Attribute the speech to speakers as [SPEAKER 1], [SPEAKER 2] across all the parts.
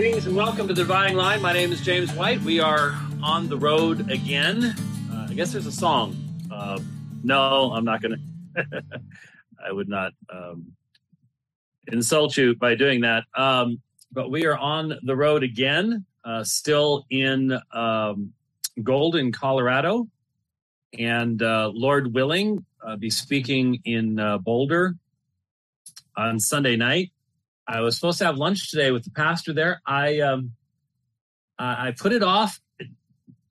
[SPEAKER 1] Greetings and welcome to the Dividing Line. My name is James White. We are on the road again. Uh, I guess there's a song. Uh, no, I'm not going to. I would not um, insult you by doing that. Um, but we are on the road again, uh, still in um, Golden, Colorado. And uh, Lord willing, uh, be speaking in uh, Boulder on Sunday night. I was supposed to have lunch today with the pastor there. I um, I put it off. It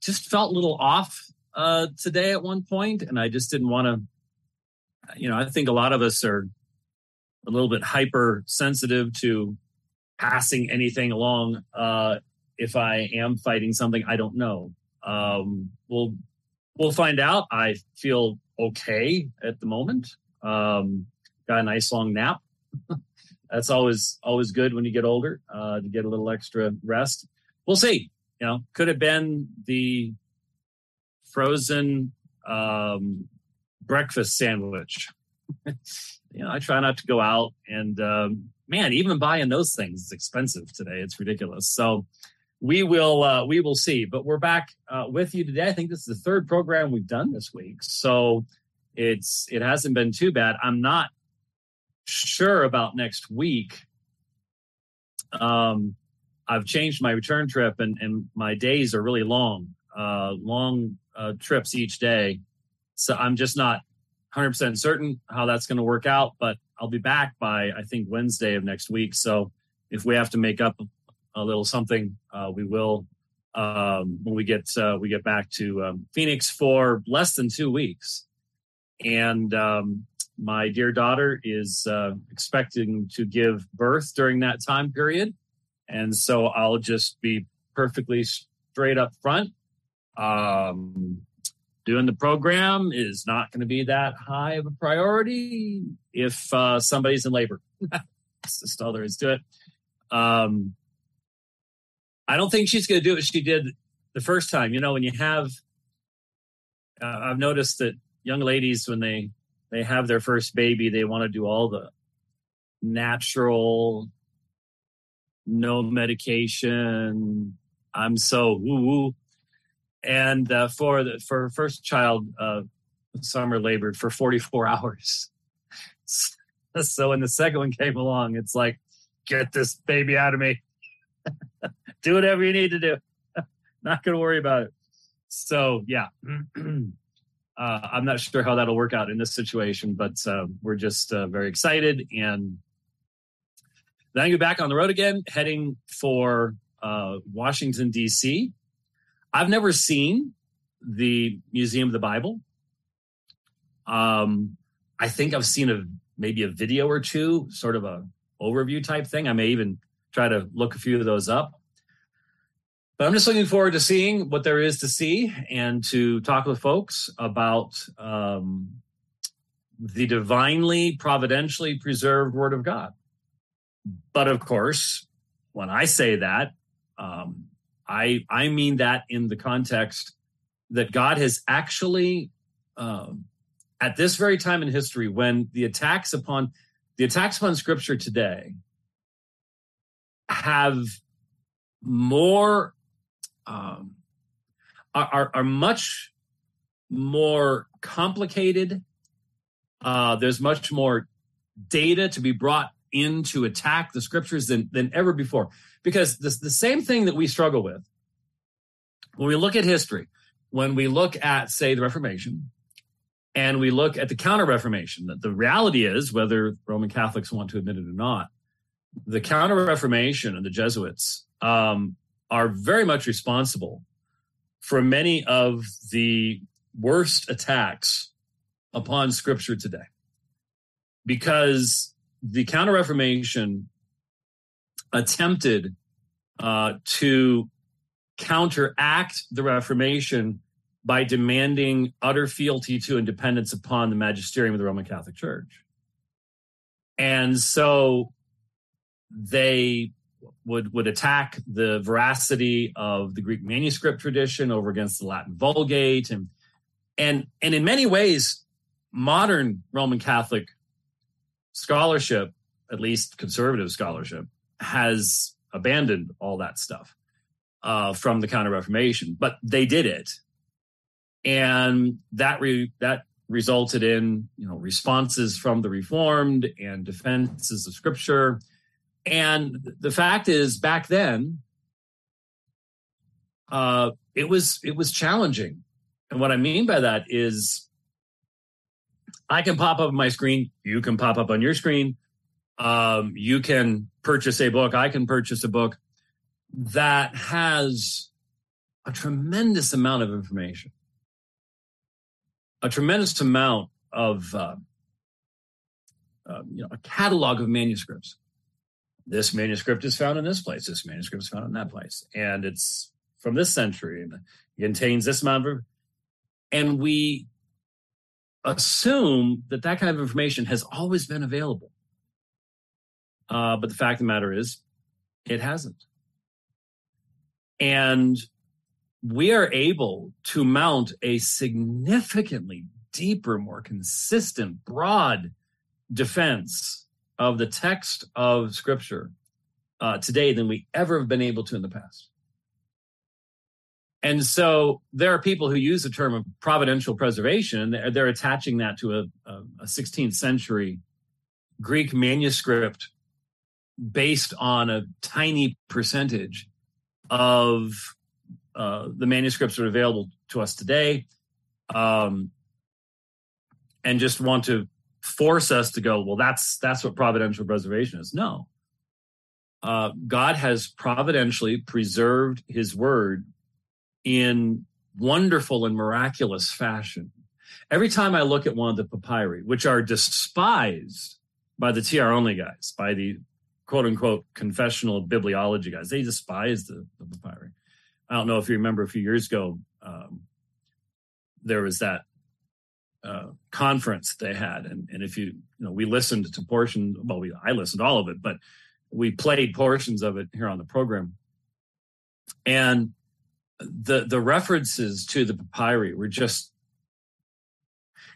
[SPEAKER 1] just felt a little off uh, today at one point, and I just didn't want to. You know, I think a lot of us are a little bit hypersensitive to passing anything along. Uh, if I am fighting something, I don't know. Um, we'll we'll find out. I feel okay at the moment. Um, got a nice long nap. that's always always good when you get older uh, to get a little extra rest. We'll see. You know, could have been the frozen um, breakfast sandwich. you know, I try not to go out, and um, man, even buying those things is expensive today. It's ridiculous. So we will uh, we will see. But we're back uh, with you today. I think this is the third program we've done this week, so it's it hasn't been too bad. I'm not sure about next week. Um, I've changed my return trip, and, and my days are really long, uh, long uh, trips each day. So I'm just not 100% certain how that's going to work out, but I'll be back by, I think, Wednesday of next week. So if we have to make up a little something, uh, we will um, when we get uh, we get back to um, Phoenix for less than two weeks. And um, my dear daughter is uh, expecting to give birth during that time period. And so I'll just be perfectly straight up front. Um, doing the program is not going to be that high of a priority if uh, somebody's in labor. That's just all there is to it. Um, I don't think she's going to do what she did the first time. You know, when you have, uh, I've noticed that young ladies, when they they have their first baby, they want to do all the natural, no medication. I'm so woo woo. And uh, for the for first child, uh, summer labored for 44 hours. so when the second one came along, it's like, get this baby out of me. do whatever you need to do. Not going to worry about it. So yeah. uh, I'm not sure how that'll work out in this situation, but uh, we're just uh, very excited. And then I go back on the road again, heading for uh, Washington, D.C. I've never seen the Museum of the Bible. Um, I think I've seen a maybe a video or two, sort of a overview type thing. I may even try to look a few of those up. But I'm just looking forward to seeing what there is to see and to talk with folks about um, the divinely, providentially preserved Word of God. But of course, when I say that, um, I I mean that in the context that God has actually, um, at this very time in history, when the attacks upon the attacks upon Scripture today have more um, are, are much more complicated. Uh, there's much more data to be brought in to attack the scriptures than, than ever before. Because this, the same thing that we struggle with when we look at history, when we look at, say, the Reformation, and we look at the Counter Reformation, that the reality is, whether Roman Catholics want to admit it or not, the Counter Reformation and the Jesuits um, are very much responsible for many of the worst attacks upon scripture today. Because the counter reformation attempted uh, to counteract the reformation by demanding utter fealty to and dependence upon the magisterium of the roman catholic church. And so they would would attack the veracity of the Greek manuscript tradition over against the Latin Vulgate and and and in many ways modern Roman Catholic scholarship at least conservative scholarship has abandoned all that stuff uh, from the Counter Reformation, but they did it, and that re- that resulted in you know responses from the Reformed and defenses of Scripture. And the fact is, back then, uh, it was it was challenging. And what I mean by that is, I can pop up on my screen, you can pop up on your screen, um, you can purchase a book, I can purchase a book that has a tremendous amount of information, a tremendous amount of uh, uh, you know a catalog of manuscripts. This manuscript is found in this place. This manuscript is found in that place, and it's from this century and it contains this amount of. And we assume that that kind of information has always been available. Uh, but the fact of the matter is, it hasn't. And we are able to mount a significantly deeper, more consistent, broad defense of the text of Scripture uh, today than we ever have been able to in the past. And so there are people who use the term of providential preservation. They're, they're attaching that to a, a, a 16th century Greek manuscript based on a tiny percentage of uh, the manuscripts that are available to us today, um, and just want to force us to go. Well, that's that's what providential preservation is. No, uh, God has providentially preserved His Word in wonderful and miraculous fashion. Every time I look at one of the papyri, which are despised by the TR only guys, by the quote unquote confessional bibliology guys. They despise the, the papyri. I don't know if you remember a few years ago, um, there was that uh, conference they had, and, and if you, you know, we listened to portions. Well, we I listened to all of it, but we played portions of it here on the program, and the the references to the papyri were just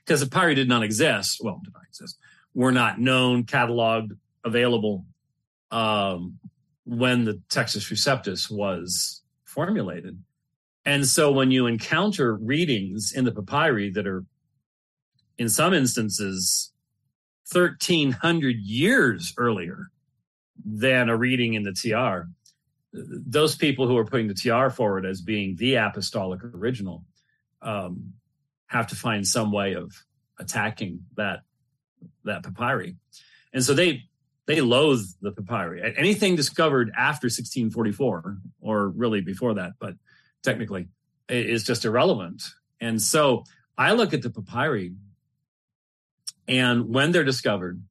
[SPEAKER 1] because the papyri did not exist. Well, did not exist. Were not known, cataloged, available um, when the Textus Receptus was formulated. And so when you encounter readings in the papyri that are, in some instances, 1300 years earlier than a reading in the TR, those people who are putting the TR forward as being the apostolic original um, have to find some way of attacking that that papyri. And so they they loathe the papyri. Anything discovered after 1644, or really before that, but technically, is just irrelevant. And so I look at the papyri, and when they're discovered,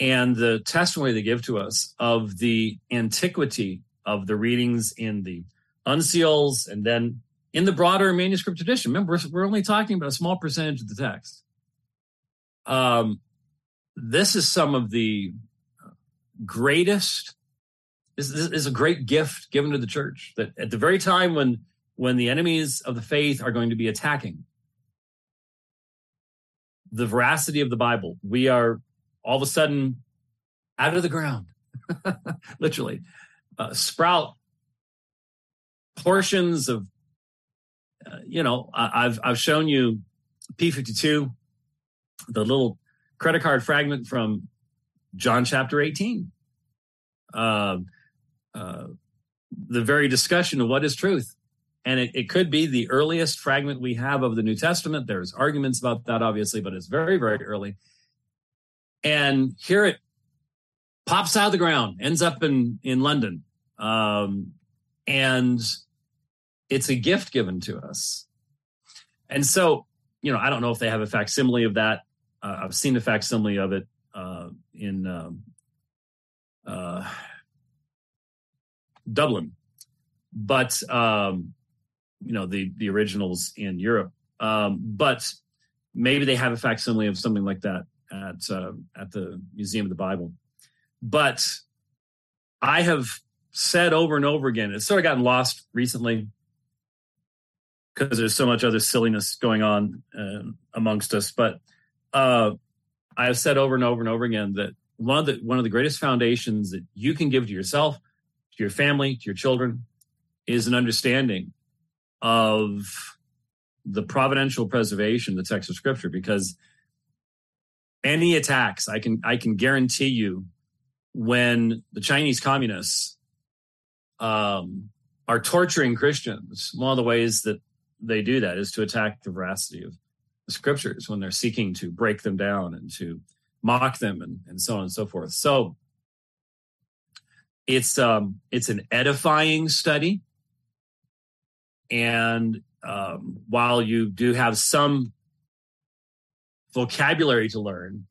[SPEAKER 1] and the testimony they give to us of the antiquity of the readings in the uncials and then in the broader manuscript tradition. Remember, we're only talking about a small percentage of the text. Um, this is some of the greatest this is a great gift given to the church that at the very time when when the enemies of the faith are going to be attacking the veracity of the bible we are all of a sudden out of the ground literally uh, sprout portions of uh, you know I, i've i've shown you p52 the little credit card fragment from John chapter 18. Uh, uh, the very discussion of what is truth. And it, it, could be the earliest fragment we have of the New Testament. There's arguments about that, obviously, but it's very, very early. And here it pops out of the ground, ends up in, in London. Um, and it's a gift given to us. And so, you know, I don't know if they have a facsimile of that. Uh, I've seen a facsimile of it uh, in um, uh, Dublin, but um, you know the the originals in Europe. Um, but maybe they have a facsimile of something like that at uh, at the Museum of the Bible. But I have said over and over again, it's sort of gotten lost recently because there's so much other silliness going on uh, amongst us. But uh, I have said over and over and over again that one of the one of the greatest foundations that you can give to yourself, to your family, to your children, is an understanding of the providential preservation, the text of scripture, because any attacks, I can I can guarantee you, when the Chinese communists um, are torturing Christians, one of the ways that they do that is to attack the veracity of the scriptures when they're seeking to break them down and to mock them and, and so on and so forth. So it's um, it's an edifying study, and um, while you do have some vocabulary to learn,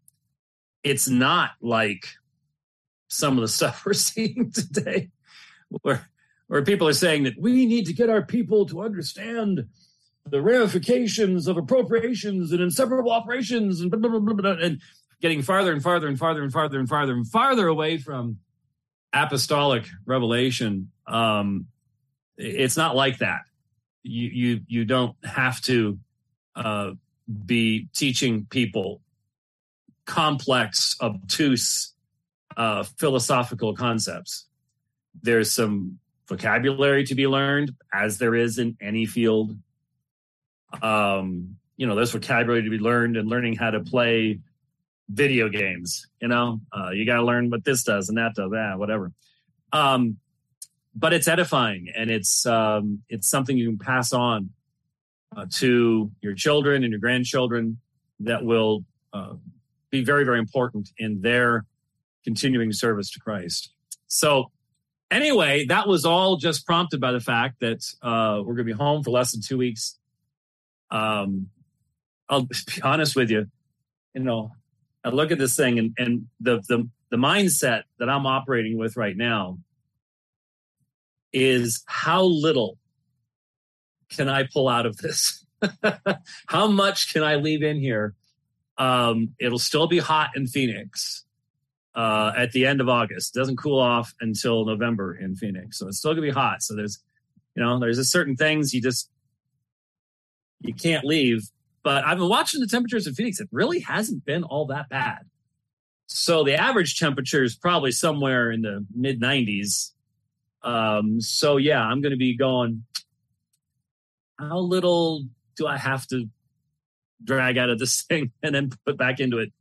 [SPEAKER 1] it's not like some of the stuff we're seeing today, where where people are saying that we need to get our people to understand the ramifications of appropriations and inseparable operations and blah, blah, blah, blah, and getting farther and farther and farther and farther and farther and farther away from apostolic revelation. Um, it's not like that. You you you don't have to uh, be teaching people complex, obtuse uh, philosophical concepts. There's some vocabulary to be learned, as there is in any field. Um, you know, there's vocabulary to be learned and learning how to play video games. You know, uh, you got to learn what this does and that does that, whatever. Um, but it's edifying and it's um, it's something you can pass on uh, to your children and your grandchildren that will uh, be very very important in their continuing service to Christ. So anyway, that was all just prompted by the fact that uh, we're going to be home for less than two weeks. Um, I'll be honest with you, you know, I look at this thing and, and the, the, the mindset that I'm operating with right now is how little can I pull out of this? how much can I leave in here? Um, it'll still be hot in Phoenix uh, at the end of August. It doesn't cool off until November in Phoenix, so it's still gonna be hot. So there's, you know, there's a certain things you just you can't leave but I've been watching the temperatures in Phoenix. It really hasn't been all that bad. So the average temperature is probably somewhere in the mid 90s. Um, so yeah, I'm going to be going. How little do I have to drag out of this thing and then put back into it?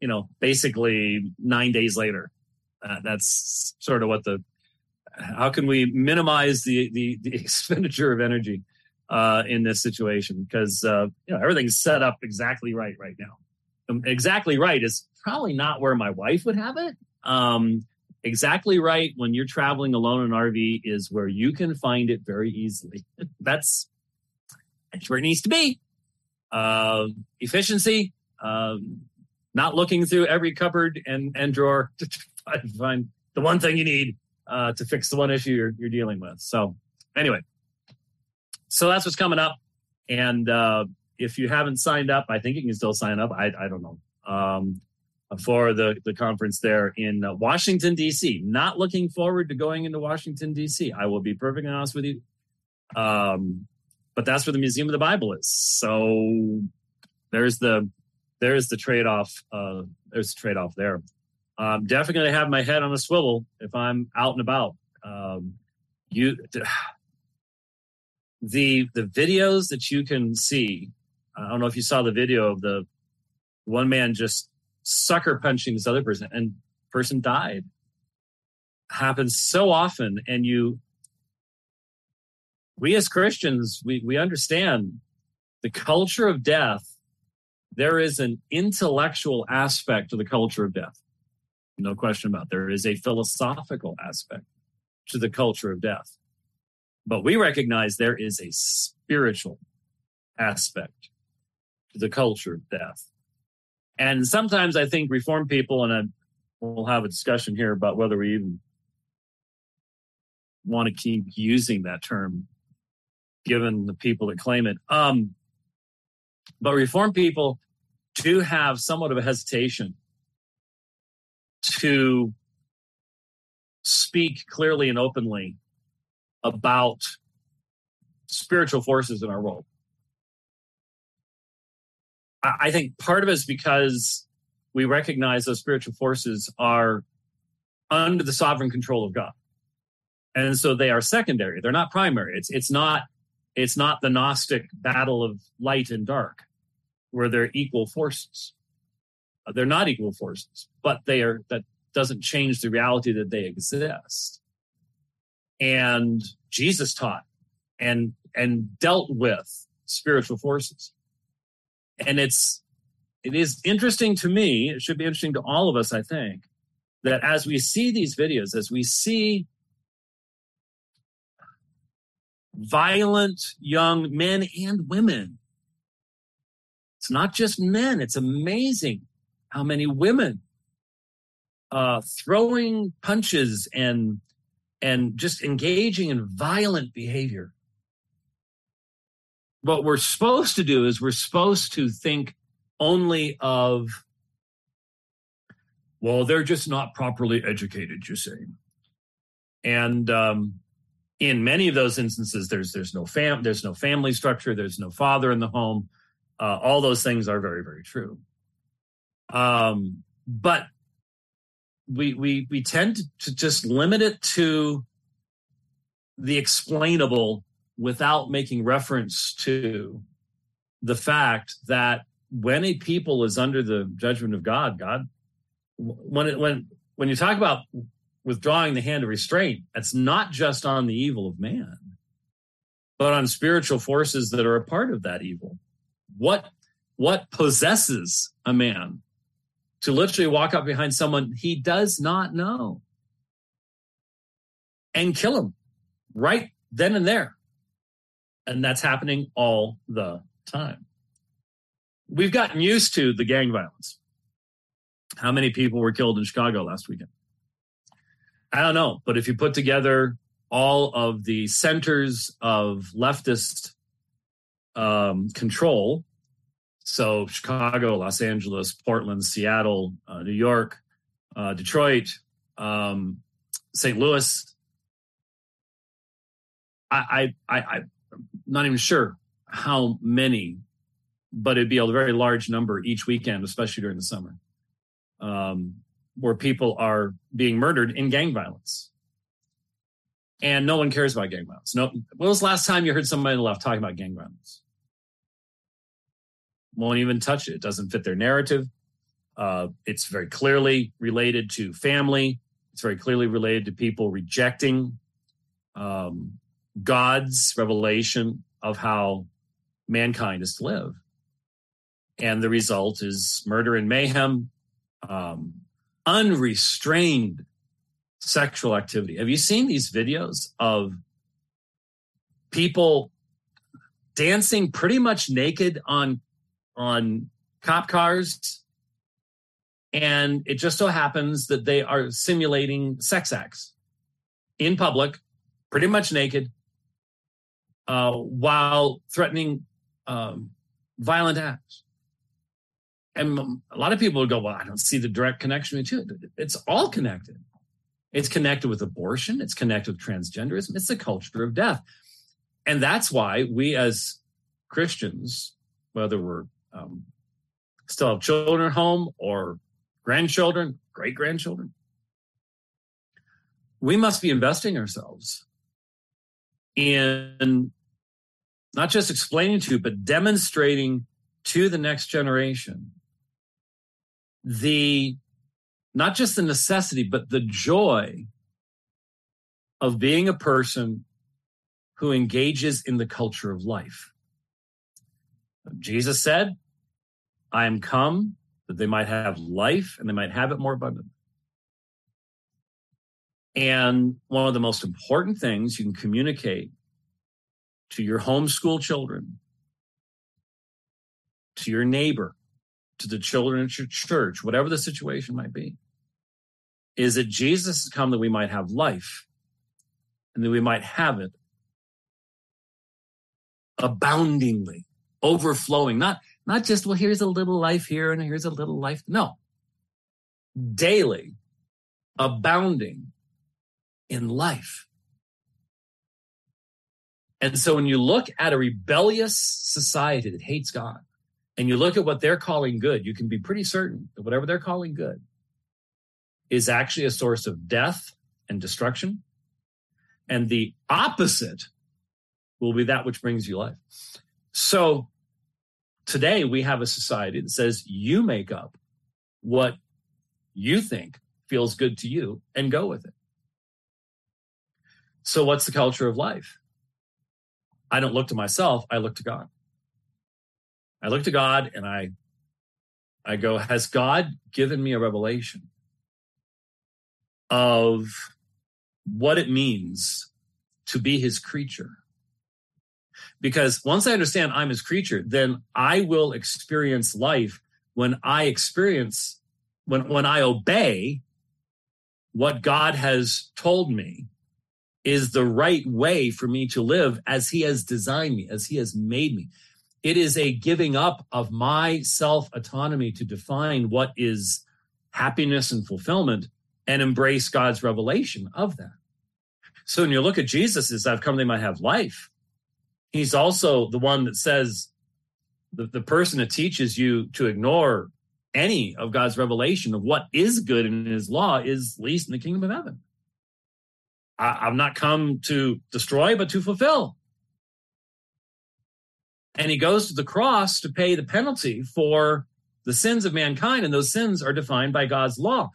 [SPEAKER 1] You know, basically nine days later. Uh, that's sort of what the. How can we minimize the the, the expenditure of energy? uh, in this situation because uh, you know everything's set up exactly right right now. Um, exactly right is probably not where my wife would have it. Um, exactly right when you're traveling alone in an RV is where you can find it very easily. that's that's where it needs to be. Uh, efficiency, um, not looking through every cupboard and, and drawer to find the one thing you need uh, to fix the one issue you're, you're dealing with. So, anyway, so that's what's coming up. And uh, if you haven't signed up, I think you can still sign up. I, I don't know. Um, for the, the conference there in uh, Washington, D.C. Not looking forward to going into Washington, D.C. I will be perfectly honest with you. Um, but that's where the Museum of the Bible is. So there's the there's the trade off. Uh, there's the trade off there. I'm definitely going to have my head on a swivel if I'm out and about. Um, you the the videos that you can see i don't know if you saw the video of the one man just sucker punching this other person and person died happens so often and you we as christians we we understand the culture of death there is an intellectual aspect to the culture of death no question about it. there is a philosophical aspect to the culture of death but we recognize there is a spiritual aspect to the culture of death. And sometimes I think Reformed people, and I, we'll have a discussion here about whether we even want to keep using that term, given the people that claim it. Um, but Reformed people do have somewhat of a hesitation to speak clearly and openly about spiritual forces in our world. I think part of it is because we recognize those spiritual forces are under the sovereign control of God. And so they are secondary. They're not primary. It's it's not it's not the Gnostic battle of light and dark, where they're equal forces. Uh, they're not equal forces, but they are. That doesn't change the reality that they exist. And Jesus taught and and dealt with spiritual forces. And it's it is interesting to me, it should be interesting to all of us, I think, that as we see these videos, as we see violent young men and women. It's not just men, it's amazing how many women uh, throwing punches and and just engaging in violent behavior. What we're supposed to do is we're supposed to think only of, well, they're just not properly educated, you see And um, in many of those instances there's there's no fam there's no family structure there's no father in the home. Uh, all those things are very very true. Um, but we we we tend to, to just limit it to the explainable without making reference to the fact that when a people is under the judgment of God, God, when it, when when you talk about withdrawing the hand of restraint, it's not just on the evil of man, but on spiritual forces that are a part of that evil. What what possesses a man to literally walk up behind someone he does not know and kill him right then and there? And that's happening all the time. We've gotten used to the gang violence. How many people were killed in Chicago last weekend? I don't know, but if you put together all of the centers of leftist um, control, so Chicago, Los Angeles, Portland, Seattle, uh, New York, uh, Detroit, um, St. Louis, I, I, I, not even sure how many, but it'd be a very large number each weekend, especially during the summer. Um, where people are being murdered in gang violence. And no one cares about gang violence. No, when was the last time you heard somebody on the left talking about gang violence? Won't even touch it. It doesn't fit their narrative. Uh, it's very clearly related to family. It's very clearly related to people rejecting um, God's revelation of how mankind is to live. And the result is murder and mayhem, um, unrestrained sexual activity. Have you seen these videos of people dancing pretty much naked on on cop cars? And it just so happens that they are simulating sex acts in public, pretty much naked, uh, while threatening um, violent acts and a lot of people would go, well, I don't see the direct connection between it. It's all connected. It's connected with abortion. It's connected with transgenderism. It's the culture of death. And that's why we as Christians, whether we're um, still have children at home or grandchildren, great grandchildren, we must be investing ourselves in not just explaining to, but demonstrating to the next generation the not just the necessity, but the joy of being a person who engages in the culture of life. Jesus said, I am come that they might have life and they might have it more abundantly. And one of the most important things you can communicate to your homeschool children, to your neighbor, to the children at your church, whatever the situation might be, is that Jesus has come that we might have life and that we might have it aboundingly, overflowing, not, not just, well, here's a little life here and here's a little life. No, daily, abounding in life. And so when you look at a rebellious society that hates God, and you look at what they're calling good, you can be pretty certain that whatever they're calling good is actually a source of death and destruction. and the opposite will be that which brings you life. So today we have a society that says you make up what you think feels good to you and go with it. So, what's the culture of life? I don't look to myself, I look to God. I look to God and I I go, has God given me a revelation of what it means to be his creature? Because once I understand I'm his creature, then I will experience life when I experience, when, when I obey what God has told me is the right way for me to live as he has designed me, as he has made me. It is a giving up of my self autonomy to define what is happiness and fulfillment and embrace God's revelation of that. So when you look at Jesus as I've come they might have life, he's also the one that says the, the person that teaches you to ignore any of God's revelation of what is good in his law is least in the kingdom of heaven. I, I've not come to destroy, but to fulfill. And he goes to the cross to pay the penalty for the sins of mankind, and those sins are defined by God's law.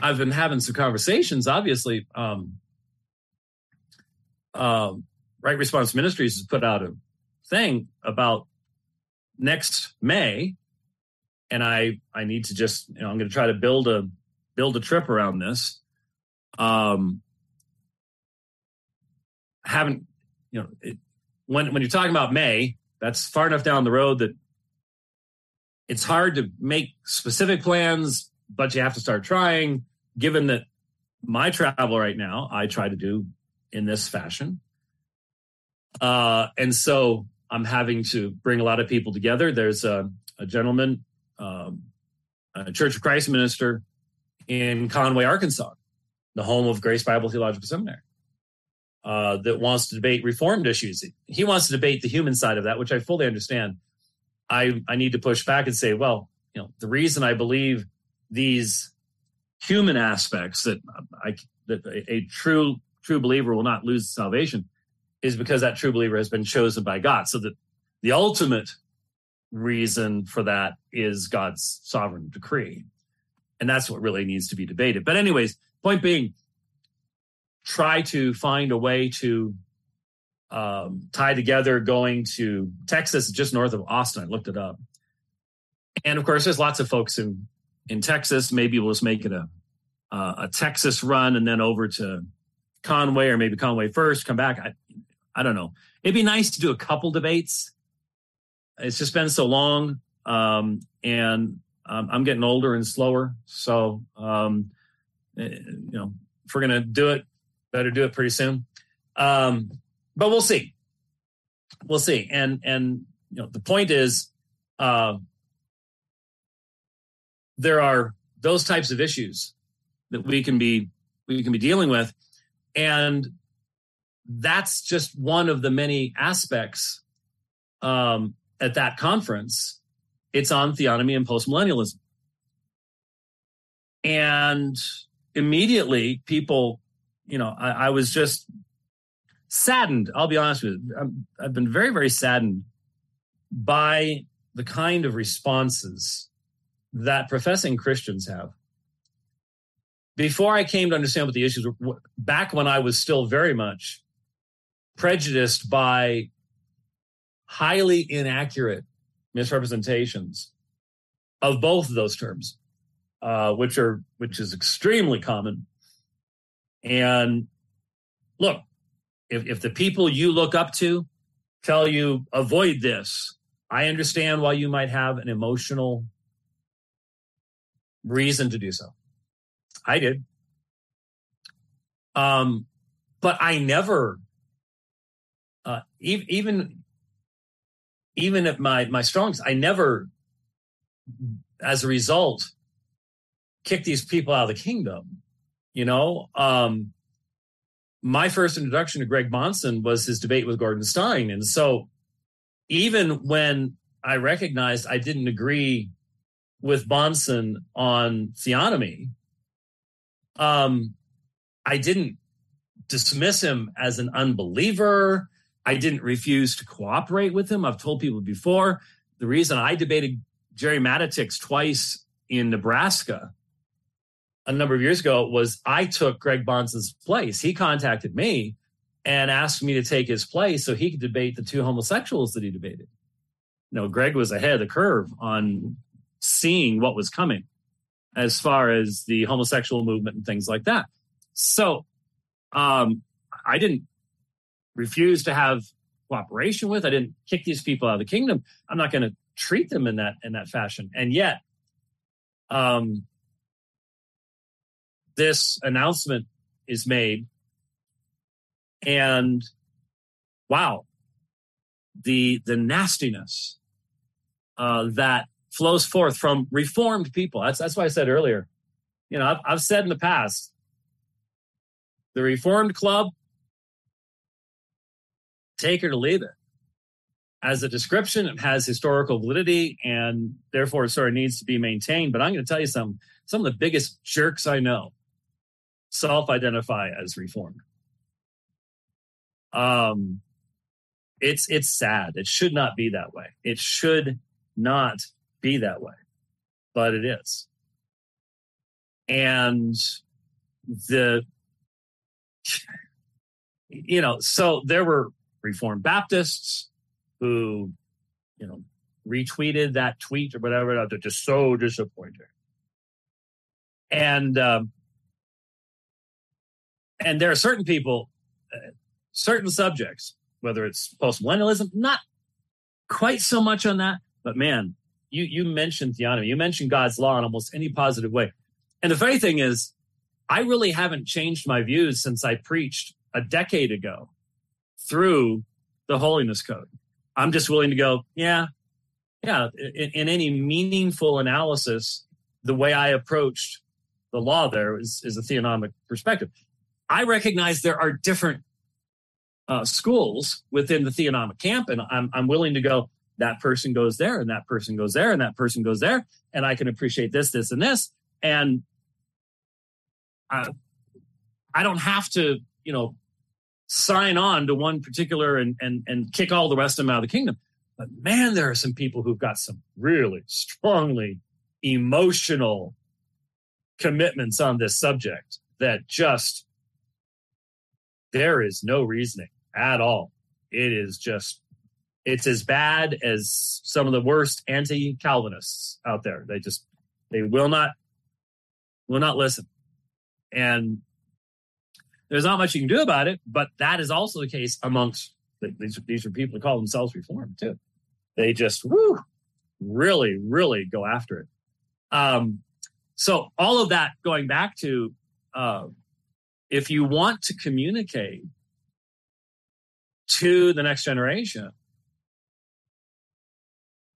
[SPEAKER 1] I've been having some conversations, obviously. Um, uh, right Response Ministries has put out a thing about next May, and I I need to just you know I'm going to try to build a build a trip around this um, haven't you know it, when when you're talking about May, that's far enough down the road that it's hard to make specific plans, but you have to start trying. Given that my travel right now, I try to do in this fashion, uh, and so I'm having to bring a lot of people together. There's a, a gentleman, um, a Church of Christ minister in Conway, Arkansas, the home of Grace Bible Theological Seminary, uh, that wants to debate reformed issues. He wants to debate the human side of that, which I fully understand. I, I need to push back and say, well, you know, the reason I believe these human aspects that I that a, a true true believer will not lose salvation is because that true believer has been chosen by God. So that the ultimate reason for that is God's sovereign decree. And that's what really needs to be debated. But anyways, Point being, try to find a way to um, tie together going to Texas, just north of Austin. I looked it up. And of course, there's lots of folks in, in Texas. Maybe we'll just make it a, uh, a Texas run and then over to Conway or maybe Conway first, come back. I, I don't know. It'd be nice to do a couple debates. It's just been so long. Um, and um, I'm getting older and slower. So, um, you know, if we're going to do it, better do it pretty soon. Um, but we'll see. We'll see. And, and, you know, the point is, uh, there are those types of issues that we can be, we can be dealing with. And that's just one of the many aspects, um, at that conference. It's on theonomy and postmillennialism. And immediately people, you know, I, I was just saddened. I'll be honest with you. I'm, I've been very, very saddened by the kind of responses that professing Christians have. Before I came to understand what the issues were, back when I was still very much prejudiced by highly inaccurate misrepresentations of both of those terms uh, which are which is extremely common. And look, if, if the people you look up to tell you avoid this, I understand why you might have an emotional reason to do so. I did. Um, but I never, uh, even even at my my strongest, I never, as a result, kick these people out of the kingdom. You know, um, my first introduction to Greg Bahnsen was his debate with Gordon Stein. And so even when I recognized I didn't agree with Bahnsen on theonomy, um, I didn't dismiss him as an unbeliever. I didn't refuse to cooperate with him. I've told people before the reason I debated Jerry Matatics twice in Nebraska a number of years ago was I took Greg Bahnsen's place. He contacted me and asked me to take his place so he could debate the two homosexuals that he debated. You know, Greg was ahead of the curve on seeing what was coming as far as the homosexual movement and things like that. So um, I didn't refuse to have cooperation with. I didn't kick these people out of the kingdom. I'm not going to treat them in that in that fashion. And yet, um, this announcement is made, and wow, the the nastiness uh, that flows forth from reformed people. That's that's why I said earlier. You know, I've, I've said in the past, the Reformed Club, take it or leave it. As a description, it has historical validity and therefore sort of needs to be maintained. But I'm going to tell you some some of the biggest jerks I know self-identify as reformed. Um, it's it's sad. It should not be that way. It should not be that way, but it is. And the you know, so there were Reformed Baptists who, you know, retweeted that tweet or whatever. They're just so disappointed. And um, and there are certain people, uh, certain subjects, whether it's post millennialism, not quite so much on that, but man, you you mentioned theonomy, you mentioned God's law in almost any positive way. And the funny thing is, I really haven't changed my views since I preached a decade ago through the holiness code. I'm just willing to go, yeah, yeah. In, in any meaningful analysis, the way I approached the law there is, is a theonomic perspective. I recognize there are different uh, schools within the theonomic camp, and I'm, I'm willing to go, that person goes there, and that person goes there, and that person goes there, and I can appreciate this, this, and this. And I, I don't have to, you know, sign on to one particular and, and, and kick all the rest of them out of the kingdom. But man, there are some people who've got some really strongly emotional commitments on this subject that just there is no reasoning at all. It is just, it's as bad as some of the worst anti Calvinists out there. They just, they will not, will not listen. And there's not much you can do about it, but that is also the case amongst these, these are people who call themselves reformed too. They just, woo, really, really go after it. Um, so all of that going back to uh, if you want to communicate to the next generation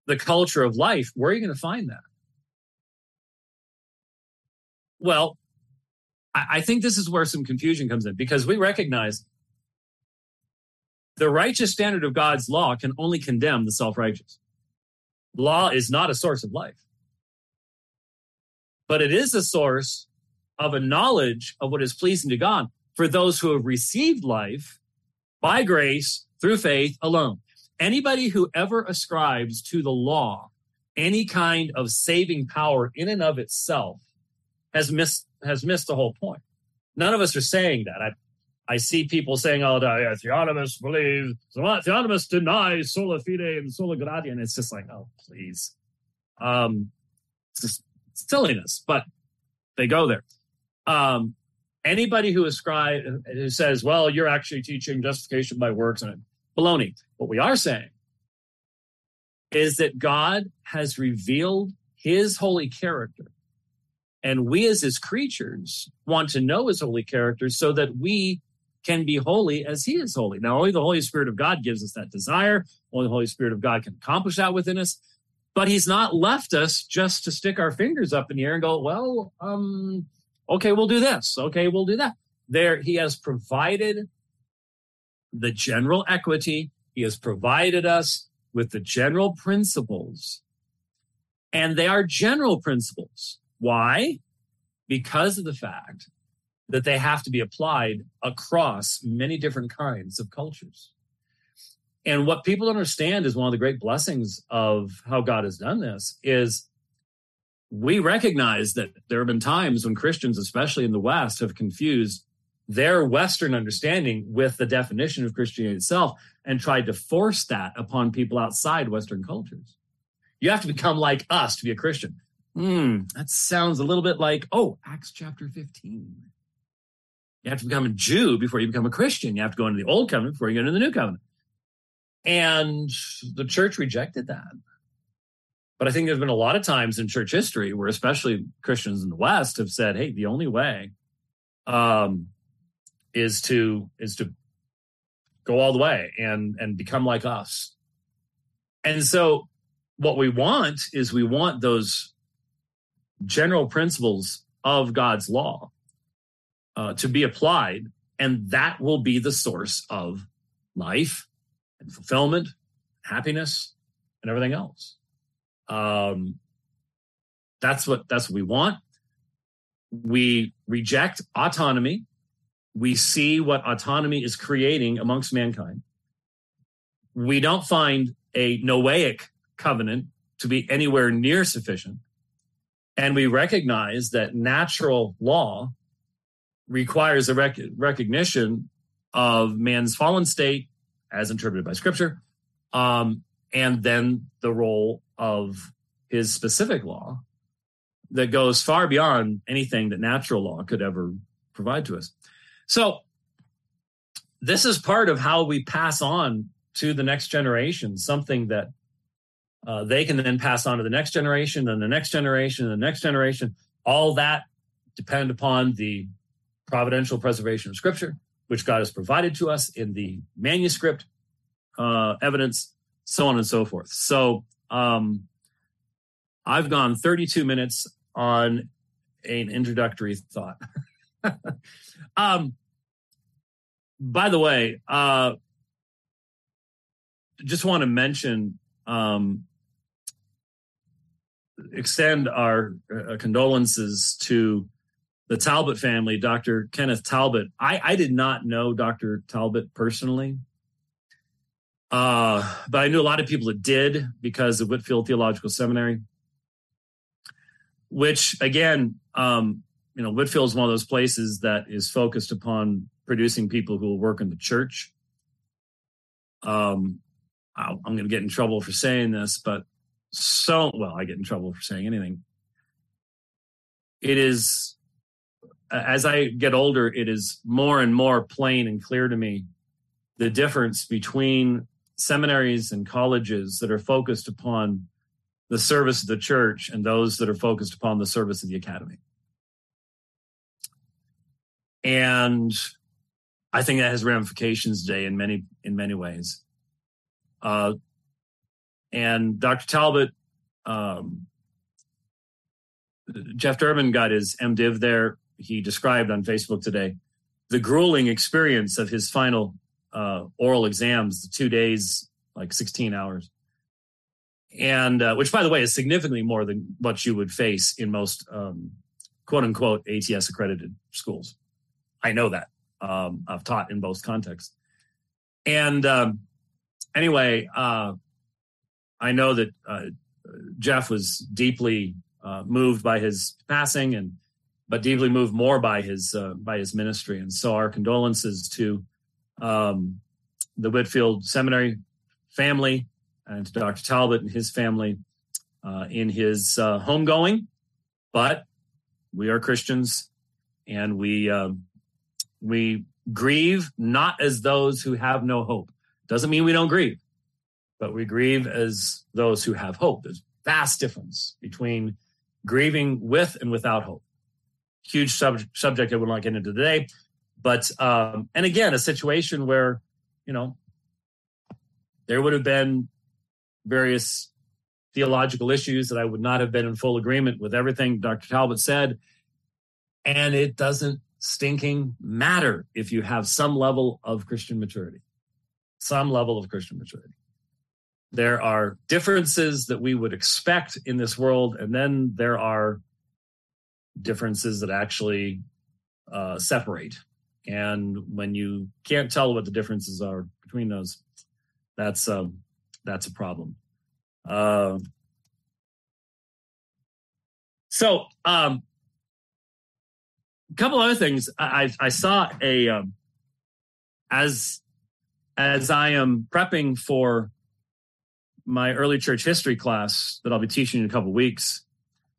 [SPEAKER 1] the culture of life, where are you going to find that? Well, I, think this is where some confusion comes in because we recognize the righteous standard of God's law can only condemn the self righteous. Law is not a source of life, but it is a source of a knowledge of what is pleasing to God for those who have received life by grace through faith alone. Anybody who ever ascribes to the law any kind of saving power in and of itself has missed has missed the whole point. None of us are saying that. I I see people saying all the yeah, theonomists believe theonomists deny sola fide and sola gratia, and it's just like, oh please. Um it's just silliness, but they go there. Um, anybody who ascribes who says, "Well, you're actually teaching justification by works," and baloney. What we are saying is that God has revealed His holy character, and we as His creatures want to know His holy character so that we can be holy as He is holy. Now, only the Holy Spirit of God gives us that desire. Only the Holy Spirit of God can accomplish that within us. But He's not left us just to stick our fingers up in the air and go, "Well, um." Okay, we'll do this. Okay, we'll do that. There, he has provided the general equity. He has provided us with the general principles. And they are general principles. Why? Because of the fact that they have to be applied across many different kinds of cultures. And what people understand is one of the great blessings of how God has done this is we recognize that there have been times when Christians, especially in the West, have confused their Western understanding with the definition of Christianity itself and tried to force that upon people outside Western cultures. You have to become like us to be a Christian. Hmm, that sounds a little bit like, oh, Acts chapter 15. You have to become a Jew before you become a Christian. You have to go into the old covenant before you go into the new covenant. And the church rejected that. But I think there's been a lot of times in church history where, especially Christians in the West, have said, "Hey, the only way um, is to is to go all the way and and become like us." And so, what we want is we want those general principles of God's law uh, to be applied, and that will be the source of life and fulfillment, happiness, and everything else. Um, that's what that's what we want. We reject autonomy. We see what autonomy is creating amongst mankind. We don't find a Noahic covenant to be anywhere near sufficient. And we recognize that natural law requires a rec- recognition of man's fallen state as interpreted by scripture, um, and then the role of his specific law that goes far beyond anything that natural law could ever provide to us. So, this is part of how we pass on to the next generation something that uh, they can then pass on to the next generation and the next generation and the next generation. All that depend upon the providential preservation of Scripture, which God has provided to us in the manuscript uh, evidence, so on and so forth. So um, I've gone 32 minutes on an introductory thought. um, by the way, uh, just want to mention, um, extend our uh, condolences to the Talbot family, Dr. Kenneth Talbot. I, I did not know Dr. Talbot personally. Uh, but I knew a lot of people that did because of Whitefield Theological Seminary, which again, um, you know, Whitefield is one of those places that is focused upon producing people who will work in the church. Um, I'm going to get in trouble for saying this, but so well, I get in trouble for saying anything. It is, as I get older, it is more and more plain and clear to me the difference between seminaries and colleges that are focused upon the service of the church and those that are focused upon the service of the academy. And I think that has ramifications today in many in many ways. Uh, and Dr. Talbot, um, Jeff Durbin got his MDiv there. He described on Facebook today the grueling experience of his final uh, oral exams, the two days, like 16 hours. And uh, which, by the way, is significantly more than what you would face in most um, quote unquote ATS accredited schools. I know that. Um, I've taught in both contexts. And um, anyway, uh, I know that uh, Jeff was deeply uh, moved by his passing, and but deeply moved more by his uh, by his ministry. And so, our condolences to um, the Whitefield Seminary family and to Dr. Talbot and his family uh, in his uh, homegoing. But we are Christians, and we um, we grieve not as those who have no hope. Doesn't mean we don't grieve, but we grieve as those who have hope. There's vast difference between grieving with and without hope. Huge sub- subject I would not get into today. But um, and again, a situation where you know there would have been various theological issues that I would not have been in full agreement with everything Dr. Talbot said, and it doesn't stinking matter if you have some level of Christian maturity, some level of Christian maturity. There are differences that we would expect in this world, and then there are differences that actually uh, separate. And when you can't tell what the differences are between those, that's um, that's a problem. Uh, so, um, a couple other things. I, I, I saw a um, as as I am prepping for my early church history class that I'll be teaching in a couple weeks.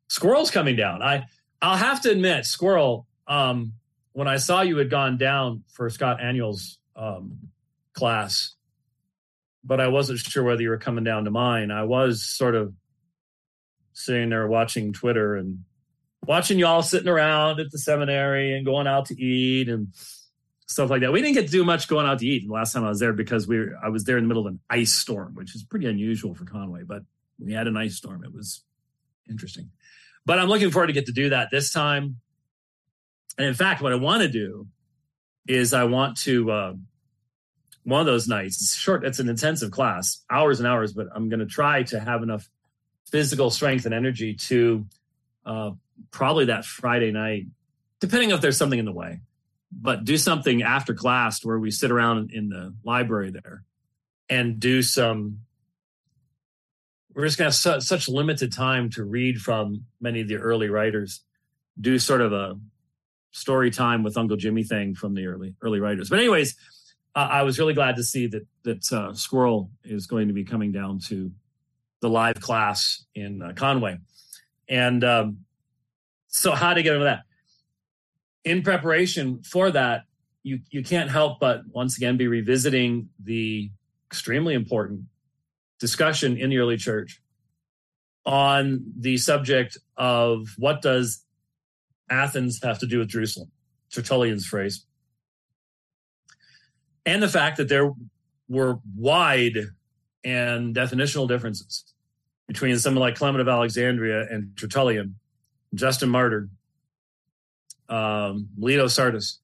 [SPEAKER 1] Squirrel's coming down. I I'll have to admit, Squirrel. Um, when I saw you had gone down for Scott Aniol's um, class, but I wasn't sure whether you were coming down to mine. I was sort of sitting there watching Twitter and watching y'all sitting around at the seminary and going out to eat and stuff like that. We didn't get to do much going out to eat the last time I was there because we were, I was there in the middle of an ice storm, which is pretty unusual for Conway, but we had an ice storm. It was interesting. But I'm looking forward to get to do that this time. And in fact, what I want to do is I want to uh, one of those nights. It's short. It's an intensive class, hours and hours. But I'm going to try to have enough physical strength and energy to uh, probably that Friday night, depending if there's something in the way but do something after class where we sit around in the library there and do some we're just going to have su- such limited time to read from many of the early writers do sort of a story time with uncle jimmy thing from the early early writers. But anyways uh, i was really glad to see that that uh, squirrel is going to be coming down to the live class in uh, conway. And um, so how to get into that? In preparation for that, you you can't help but once again be revisiting the extremely important discussion in the early church on the subject of what does Athens have to do with Jerusalem, Tertullian's phrase, and the fact that there were wide and definitional differences between someone like Clement of Alexandria and Tertullian, Justin Martyr, um, Melito Sardis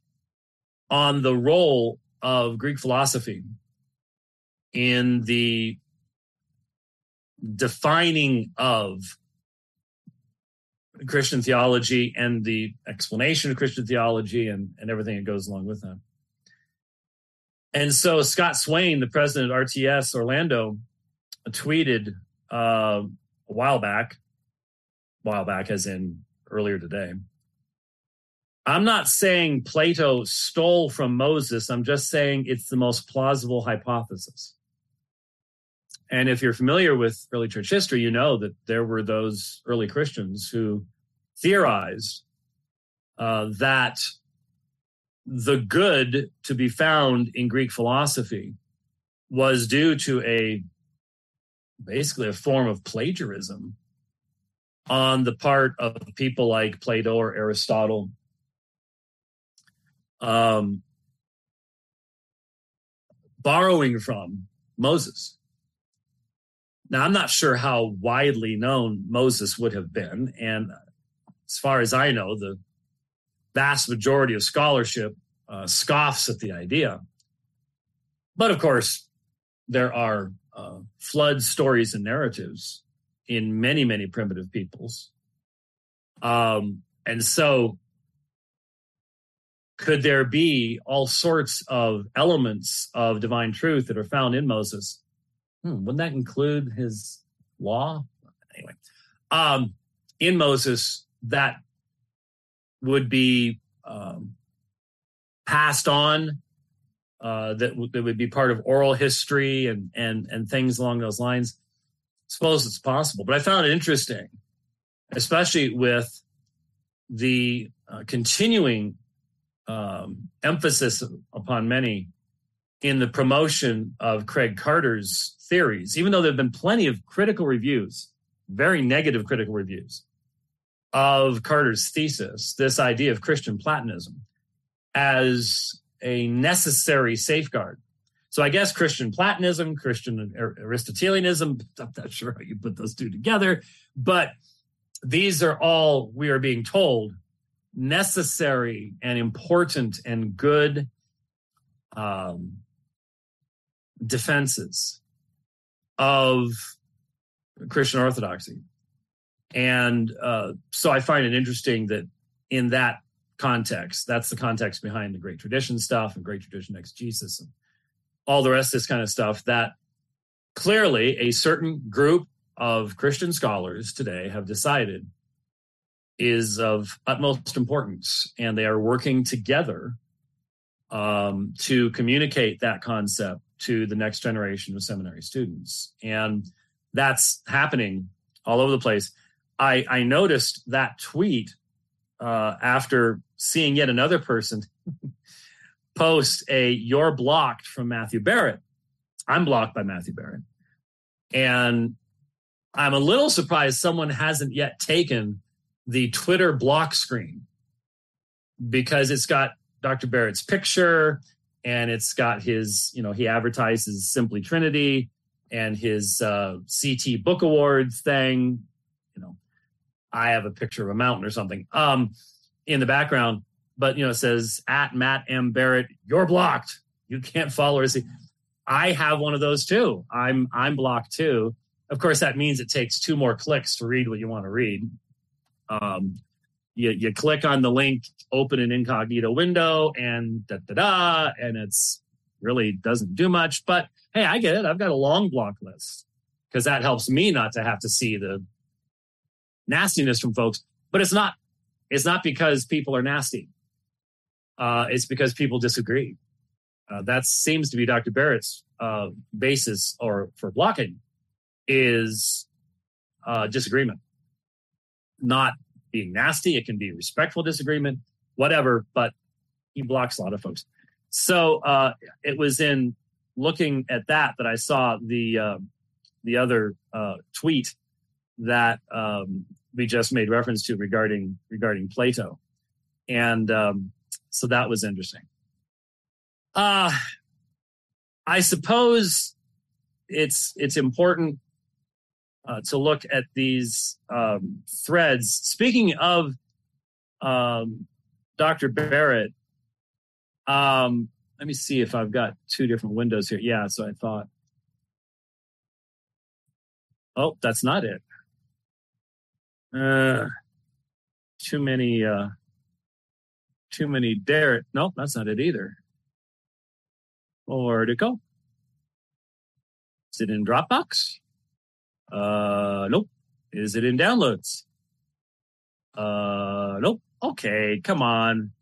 [SPEAKER 1] on the role of Greek philosophy in the defining of Christian theology and the explanation of Christian theology and, and everything that goes along with that. And so Scott Swain, the president of RTS Orlando, tweeted uh, a while back, a while back as in earlier today, I'm not saying Plato stole from Moses. I'm just saying it's the most plausible hypothesis. And if you're familiar with early church history, you know that there were those early Christians who theorized uh, that the good to be found in Greek philosophy was due to a basically a form of plagiarism on the part of people like Plato or Aristotle um, borrowing from Moses. Now, I'm not sure how widely known Moses would have been. And as far as I know, the vast majority of scholarship uh, scoffs at the idea. But of course, there are uh, flood stories and narratives in many, many primitive peoples. Um, and so could there be all sorts of elements of divine truth that are found in Moses? Hmm, wouldn't that include his law? Anyway, um, in Moses, that would be um, passed on. Uh, that, w- that would be part of oral history and and and things along those lines. I suppose it's possible, but I found it interesting, especially with the uh, continuing um, emphasis upon many in the promotion of Craig Carter's theories, even though there have been plenty of critical reviews, very negative critical reviews of Carter's thesis, this idea of Christian Platonism as a necessary safeguard. So I guess Christian Platonism, Christian Aristotelianism, I'm not sure how you put those two together, but these are all we are being told necessary and important and good um, defenses of Christian orthodoxy. And uh, so I find it interesting that in that context. That's the context behind the Great Tradition stuff and Great Tradition exegesis and all the rest of this kind of stuff. That clearly a certain group of Christian scholars today have decided is of utmost importance, and they are working together um, to communicate that concept to the next generation of seminary students. And that's happening all over the place. I, I noticed that tweet uh, after seeing yet another person post a "You're blocked" from Matthew Barrett. I'm blocked by Matthew Barrett, and I'm a little surprised someone hasn't yet taken the Twitter block screen because it's got Dr. Barrett's picture and it's got his, you know, he advertises Simply Trinity and his uh, CT Book Awards thing. You know, I have a picture of a mountain or something um, in the background, but you know, it says at Matt M Barrett, you're blocked. You can't follow see. I have one of those too. I'm I'm blocked too. Of course, that means it takes two more clicks to read what you want to read. Um, you, you click on the link, open an incognito window, and da da da, and it's really doesn't do much. But hey, I get it. I've got a long block list because that helps me not to have to see the nastiness from folks. But it's not. It's not because people are nasty. Uh, it's because people disagree. Uh, that seems to be Dr. Barrett's uh, basis or for blocking is uh, disagreement, not being nasty. It can be respectful disagreement, whatever, but he blocks a lot of folks. So uh, it was in looking at that that I saw the uh, the other tweet that um, we just made reference to regarding regarding Plato, and um, so that was interesting. Uh, I suppose it's it's important uh, to look at these um, threads. Speaking of um, Dr. Barrett, um, let me see if I've got two different windows here. Yeah, so I thought. Oh, that's not it. Uh, too many. Uh, too many Barrett. Nope, that's not it either. Where'd it go? Is it in Dropbox? Uh, nope. Is it in downloads? Uh, nope. Okay, come on.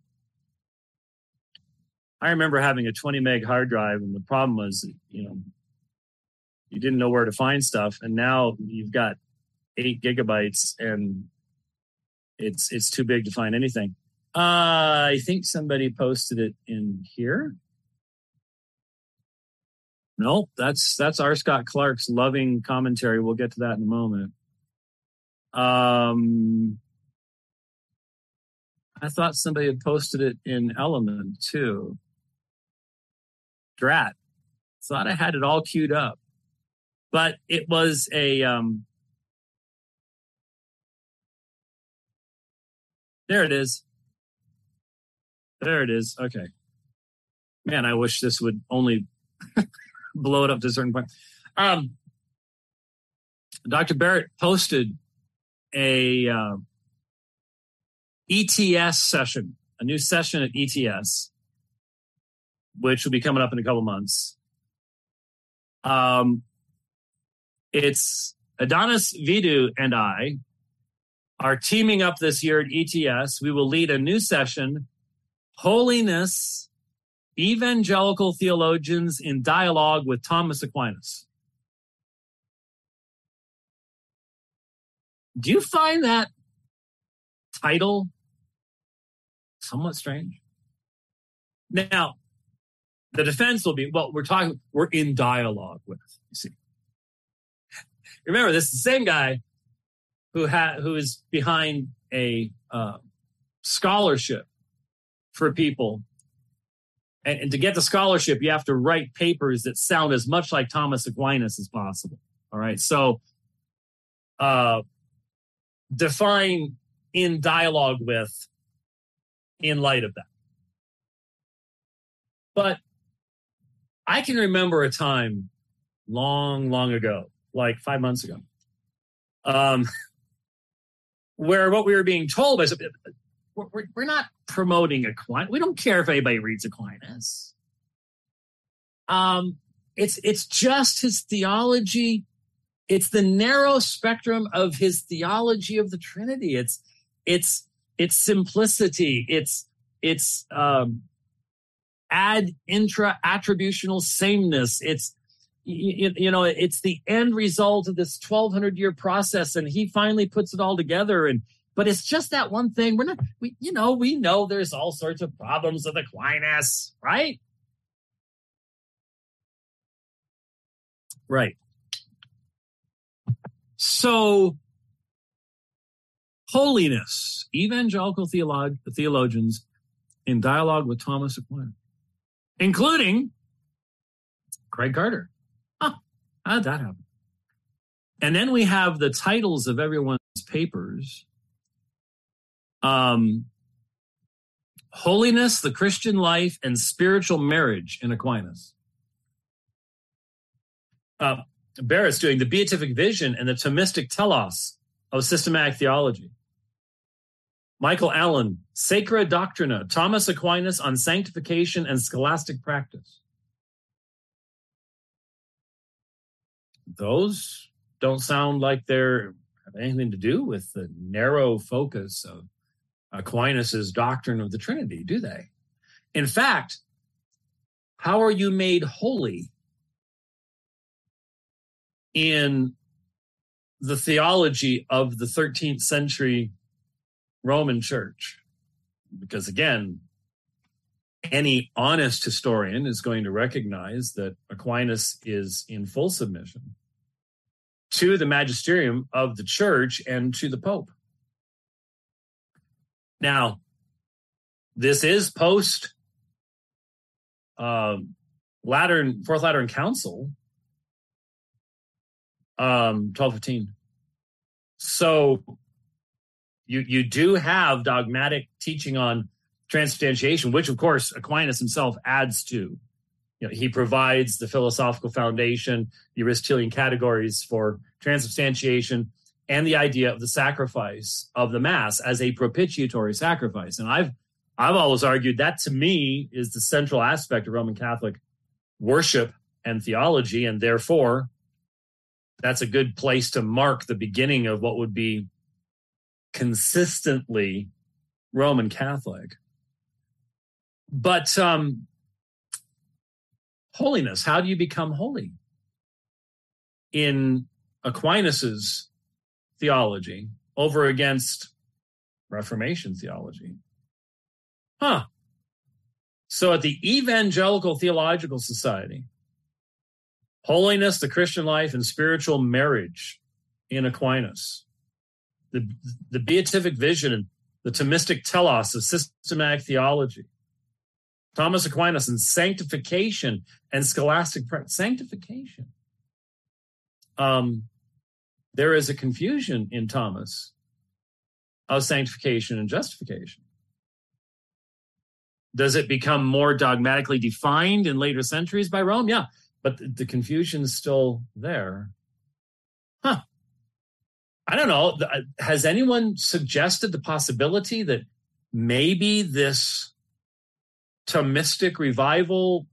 [SPEAKER 1] I remember having a 20 meg hard drive, and the problem was, you know, you didn't know where to find stuff, and now you've got eight gigabytes, and it's it's too big to find anything. Uh, I think somebody posted it in here. Nope, that's that's R. Scott Clark's loving commentary. We'll get to that in a moment. Um, I thought somebody had posted it in Element too. Drat. Thought I had it all queued up, but it was a um, There it is. There it is. Okay. Man, I wish this would only blow it up to a certain point. Um, Dr. Barrett posted a uh, ETS session, a new session at ETS, which will be coming up in a couple months. Um, it's Adonis Vidu and I are teaming up this year at ETS. We will lead a new session, Holiness Evangelical Theologians in Dialogue with Thomas Aquinas. Do you find that title somewhat strange? Now, the defense will be, well, we're talking, we're in dialogue with, you see. Remember, this is the same guy who had who is behind a uh, scholarship for people and, and to get the scholarship, you have to write papers that sound as much like Thomas Aquinas as possible. All right. So, uh, define in dialogue with in light of that. But I can remember a time long, long ago, like five months ago, um, where what we were being told was we're, not promoting Aquinas. We don't care if anybody reads Aquinas. Um, it's it's just his theology. It's the narrow spectrum of his theology of the Trinity. It's it's it's simplicity. It's it's um, ad intra attributional sameness. It's you, you, know it's the end result of this 1200 year process and he finally puts it all together and but it's just that one thing. We're not we you know we know there's all sorts of problems with aquinas right? Right. So holiness evangelical theolog- theologians in dialogue with thomas aquinas including craig carter how did that happen and then we have the titles of everyone's papers um, holiness, the Christian life, and spiritual marriage in Aquinas. Uh, Barrett's doing the beatific vision and the Thomistic telos of systematic theology. Michael Allen, Sacra Doctrina, Thomas Aquinas on sanctification and scholastic practice. Those don't sound like they're have anything to do with the narrow focus of Aquinas's doctrine of the Trinity, do they? In fact, how are you made holy in the theology of the 13th century Roman church? Because again, any honest historian is going to recognize that Aquinas is in full submission to the magisterium of the church and to the Pope. Now, this is post um, Lateran, Fourth Lateran Council, um, 1215. So you you do have dogmatic teaching on transubstantiation, which of course Aquinas himself adds to. You know, he provides the philosophical foundation, the Aristotelian categories for transubstantiation, and the idea of the sacrifice of the mass as a propitiatory sacrifice. And I've I've always argued that to me is the central aspect of Roman Catholic worship and theology, and therefore that's a good place to mark the beginning of what would be consistently Roman Catholic. But um, holiness, how do you become holy? In Aquinas's theology over against Reformation theology. Huh. So at the Evangelical Theological Society, holiness, the Christian life, and spiritual marriage in Aquinas, the, the beatific vision and the Thomistic telos of systematic theology, Thomas Aquinas and sanctification and scholastic sanctification. Um, there is a confusion in Thomas of sanctification and justification. Does it become more dogmatically defined in later centuries by Rome? Yeah, but the confusion is still there. Huh. I don't know. Uh, has anyone suggested the possibility that maybe this Thomistic revival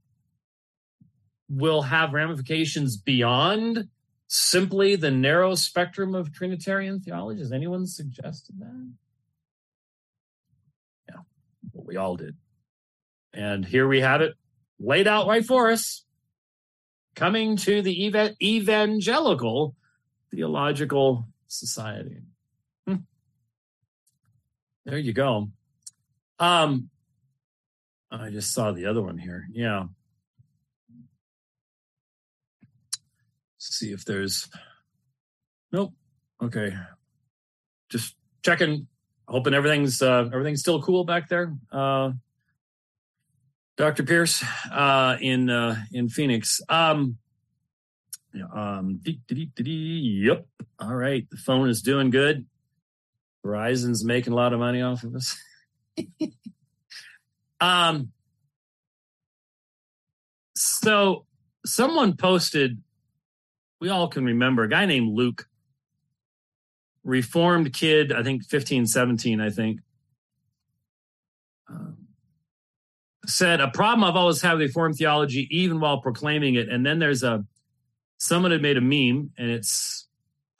[SPEAKER 1] will have ramifications beyond simply the narrow spectrum of Trinitarian theology? Has anyone suggested that? Yeah, well, we all did. And here we have it laid out right for us. Coming to the ev- Evangelical Theological Society. Hmm. There you go. Um, I just saw the other one here. Yeah. see if there's nope. Okay. Just checking hoping everything's uh everything's still cool back there uh dr pierce uh in uh in phoenix. Um um yep. All right. The phone is doing good. Verizon's making a lot of money off of us um so someone posted we all can remember a guy named Luke, reformed kid, I think 15, 17, I think. uh, said a problem I've always had with Reformed theology, even while proclaiming it. And then there's a someone had made a meme, and it's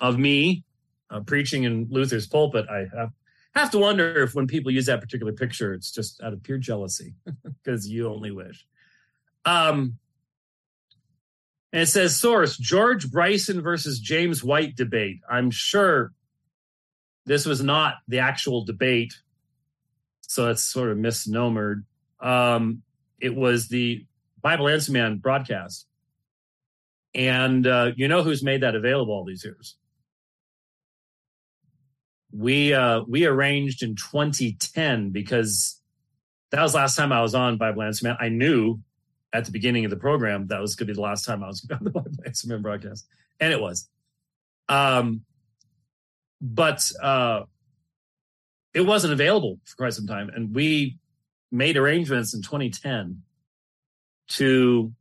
[SPEAKER 1] of me uh, preaching in Luther's pulpit. I have, have to wonder if when people use that particular picture, it's just out of pure jealousy because you only wish. Um, and it says source George Bryson versus James White debate. I'm sure this was not the actual debate, so that's sort of misnomered. Um, it was the Bible Answer Man broadcast. And uh, you know who's made that available all these years? We uh, we arranged in 2010 because that was last time I was on Bible Answer Man. I knew at the beginning of the program that was going to be the last time I was on the Bible Answer Man broadcast, and it was. Um, but uh, it wasn't available for quite some time, and we made arrangements in 2010 to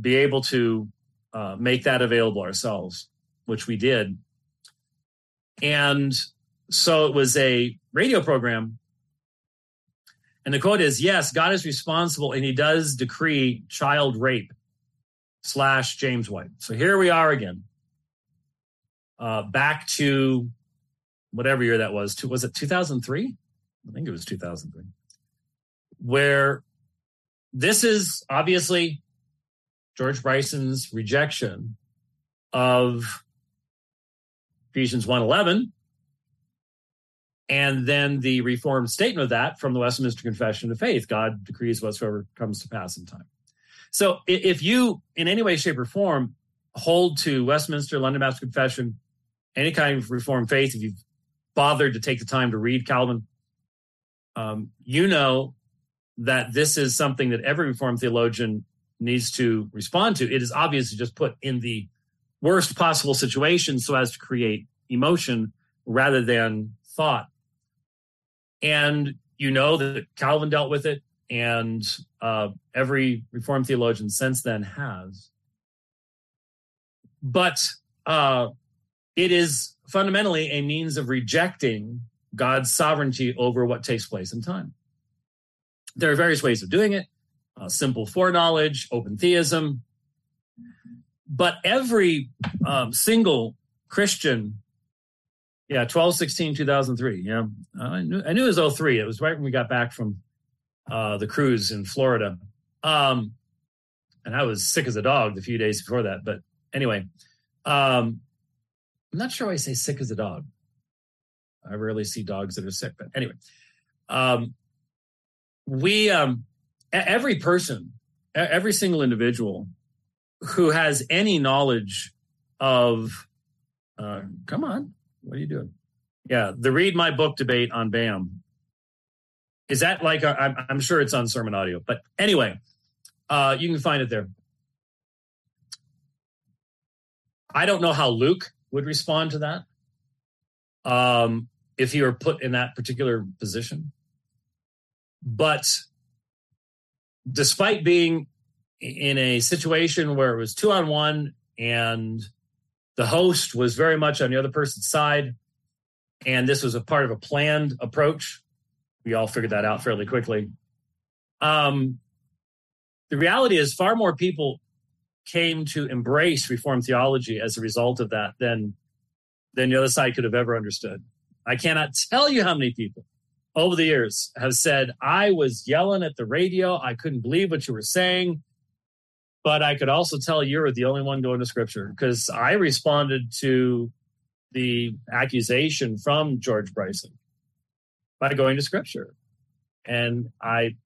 [SPEAKER 1] be able to uh, make that available ourselves, which we did. And so it was a radio program. And the quote is Yes, God is responsible and he does decree child rape slash James White. So here we are again. Uh, back to whatever year that was. To, was it 2003? I think it was 2003 where this is obviously George Bryson's rejection of Ephesians 1:11 and then the reformed statement of that from the Westminster Confession of Faith God decrees whatsoever comes to pass in time. So if you in any way shape or form hold to Westminster London Baptist Confession any kind of reformed faith if you've bothered to take the time to read Calvin um, you know that this is something that every Reformed theologian needs to respond to. It is obviously just put in the worst possible situation so as to create emotion rather than thought. And you know that Calvin dealt with it, and uh, every Reformed theologian since then has. But uh, it is fundamentally a means of rejecting God's sovereignty over what takes place in time. There are various ways of doing it uh, simple foreknowledge, open theism. But every um, single Christian, yeah, 12, 16, 2003. Yeah, uh, I, knew, I knew it was 03. It was right when we got back from uh, the cruise in Florida. Um, and I was sick as a dog the few days before that. But anyway, um, I'm not sure why I say sick as a dog. I rarely see dogs that are sick, but anyway, um, we um every person every single individual who has any knowledge of uh come on what are you doing? Yeah the read my book debate on bam. Is that like i am I'm sure it's on sermon audio but anyway uh you can find it there. I don't know how luke would respond to that um if he were put in that particular position. But despite being in a situation where it was two on one and the host was very much on the other person's side, and this was a part of a planned approach, we all figured that out fairly quickly. Um, the reality is, far more people came to embrace Reformed theology as a result of that than than the other side could have ever understood. I cannot tell you how many people over the years have said, I was yelling at the radio. I couldn't believe what you were saying. But I could also tell you were the only one going to scripture because I responded to the accusation from George Bryson by going to scripture. And I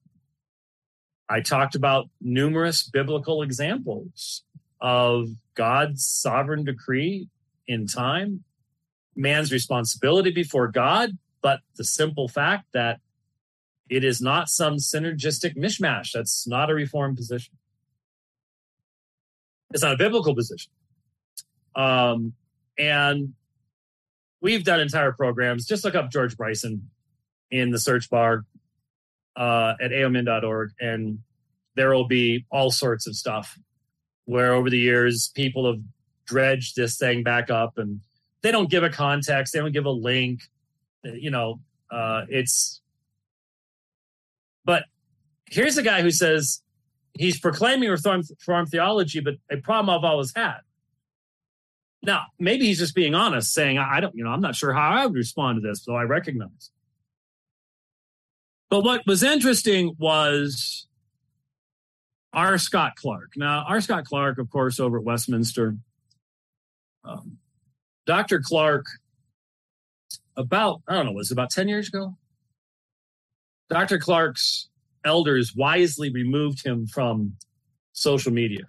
[SPEAKER 1] I talked about numerous biblical examples of God's sovereign decree in time, man's responsibility before God, but the simple fact that it is not some synergistic mishmash. That's not a reform position. It's not a biblical position. Um, and we've done entire programs. Just look up George Bryson in the search bar uh, at aomin.org, and there will be all sorts of stuff where over the years people have dredged this thing back up and they don't give a context, they don't give a link, you know, uh, it's But here's a guy who says he's proclaiming reform, theology, but a problem I've always had. Now, maybe he's just being honest, saying, I don't, you know, I'm not sure how I would respond to this, so I recognize. But what was interesting was R. Scott Clark. Now, R. Scott Clark, of course, over at Westminster, um, Dr. Clark, about, I don't know, was it about 10 years ago? Dr. Clark's elders wisely removed him from social media.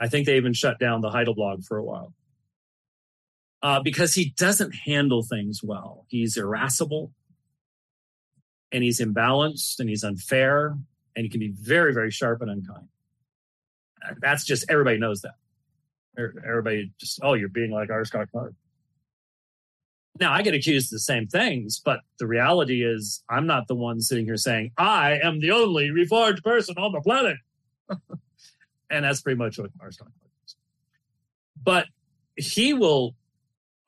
[SPEAKER 1] I think they even shut down the Heidelblog for a while. Uh, because he doesn't handle things well. He's irascible and he's imbalanced and he's unfair and he can be very, very sharp and unkind. That's just everybody knows that. Everybody just, oh, you're being like R. Scott Clark. Now I get accused of the same things, but the reality is I'm not the one sitting here saying, I am the only reformed person on the planet. and that's pretty much what. Scott Clark is. But he will,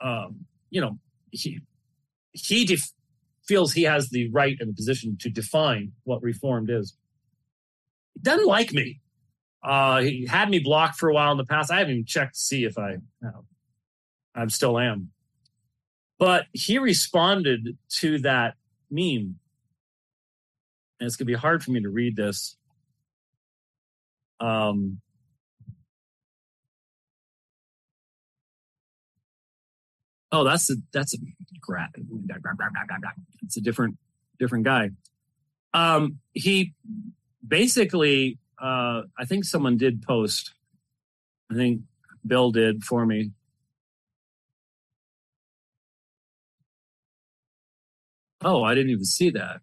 [SPEAKER 1] um, you know, he, he def- feels he has the right and the position to define what reformed is. He doesn't like me. Uh, he had me blocked for a while in the past. I haven't even checked to see if I, you know, I still am. But he responded to that meme. And it's going to be hard for me to read this. Um, oh, that's a that's a it's a different different guy. Um, he basically, uh, I think someone did post. I think Bill did for me. Oh, I didn't even see that.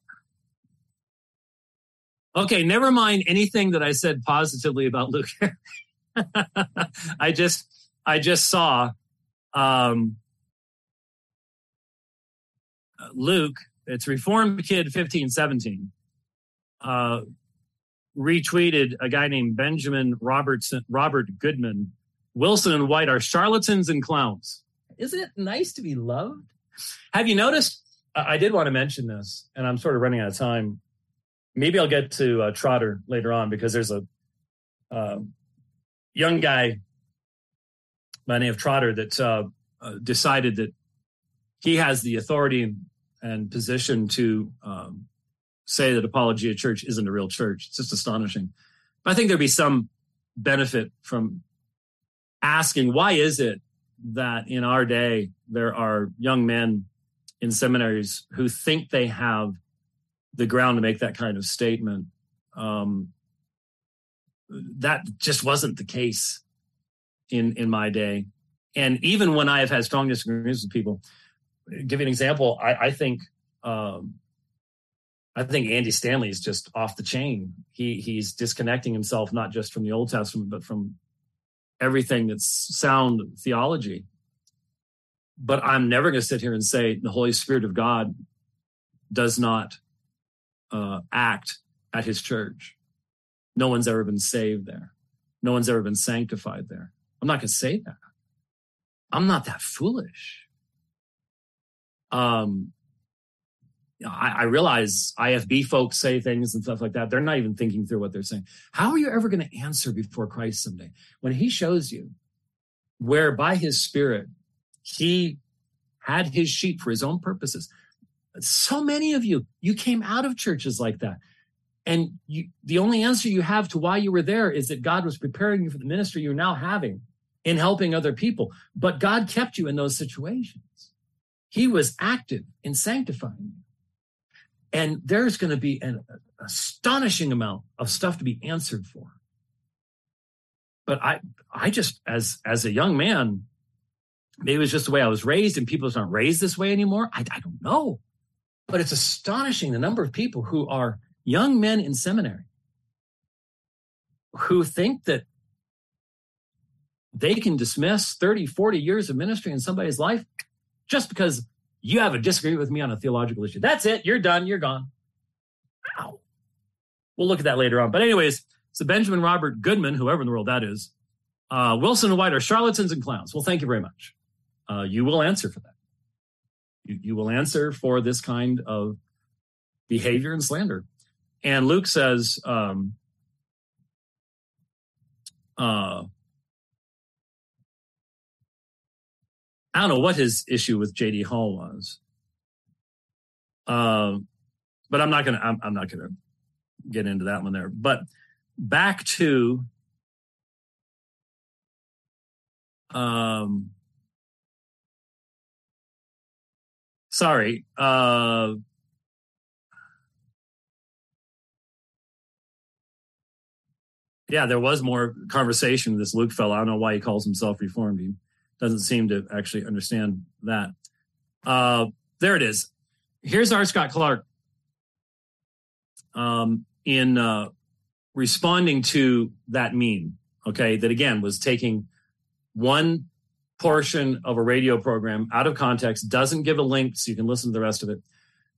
[SPEAKER 1] Okay, never mind anything that I said positively about Luke. I just I just saw um, Luke, it's Reformed Kid 1517, uh, retweeted a guy named Benjamin Robertson, Robert Goodman. Wilson and White are charlatans and clowns. Isn't it nice to be loved? Have you noticed? I did want to mention this, and I'm sort of running out of time. Maybe I'll get to uh, Trotter later on because there's a uh, young guy by name of Trotter that uh, uh decided that he has the authority and position to um, say that Apologia Church isn't a real church. It's just astonishing. But I think there'd be some benefit from asking why is it that in our day there are young men in seminaries who think they have the ground to make that kind of statement. Um, that just wasn't the case in in my day, and even when I have had strong disagreements with people, give you an example. I, I think um, I think Andy Stanley is just off the chain. He he's disconnecting himself not just from the Old Testament but from everything that's sound theology. But I'm never going to sit here and say the Holy Spirit of God does not uh, act at His church. No one's ever been saved there. No one's ever been sanctified there. I'm not going to say that. I'm not that foolish um, I, I, realize IFB folks say things and stuff like that. They're not even thinking through what they're saying. How are you ever going to answer before Christ someday when He shows you where by His Spirit He had His sheep for His own purposes? So many of you, you came out of churches like that. And you, the only answer you have to why you were there is that God was preparing you for the ministry you're now having in helping other people. But God kept you in those situations. He was active in sanctifying you. And there's going to be an astonishing amount of stuff to be answered for. But I, I just, as, as a young man, maybe it was just the way I was raised and people aren't raised this way anymore. I, I don't know. But it's astonishing the number of people who are young men in seminary who think that they can dismiss 30, 40 years of ministry in somebody's life just because you have a disagreement with me on a theological issue. That's it. You're done. You're gone. Ow. We'll look at that later on. But, anyways, so Benjamin Robert Goodman, whoever in the world that is, uh, Wilson and White are charlatans and clowns. Well, thank you very much. Uh, you will answer for that. You, you will answer for this kind of behavior and slander. And Luke says, um, uh, I don't know what his issue with JD Hall was. Um, but I'm not gonna I'm, I'm not gonna get into that one there. But back to um sorry, uh yeah, there was more conversation with this Luke fellow. I don't know why he calls himself reformed. He doesn't seem to actually understand that. Uh, there it is. Here's R. Scott Clark um, in uh, responding to that meme, okay, that again was taking one portion of a radio program out of context, doesn't give a link so you can listen to the rest of it,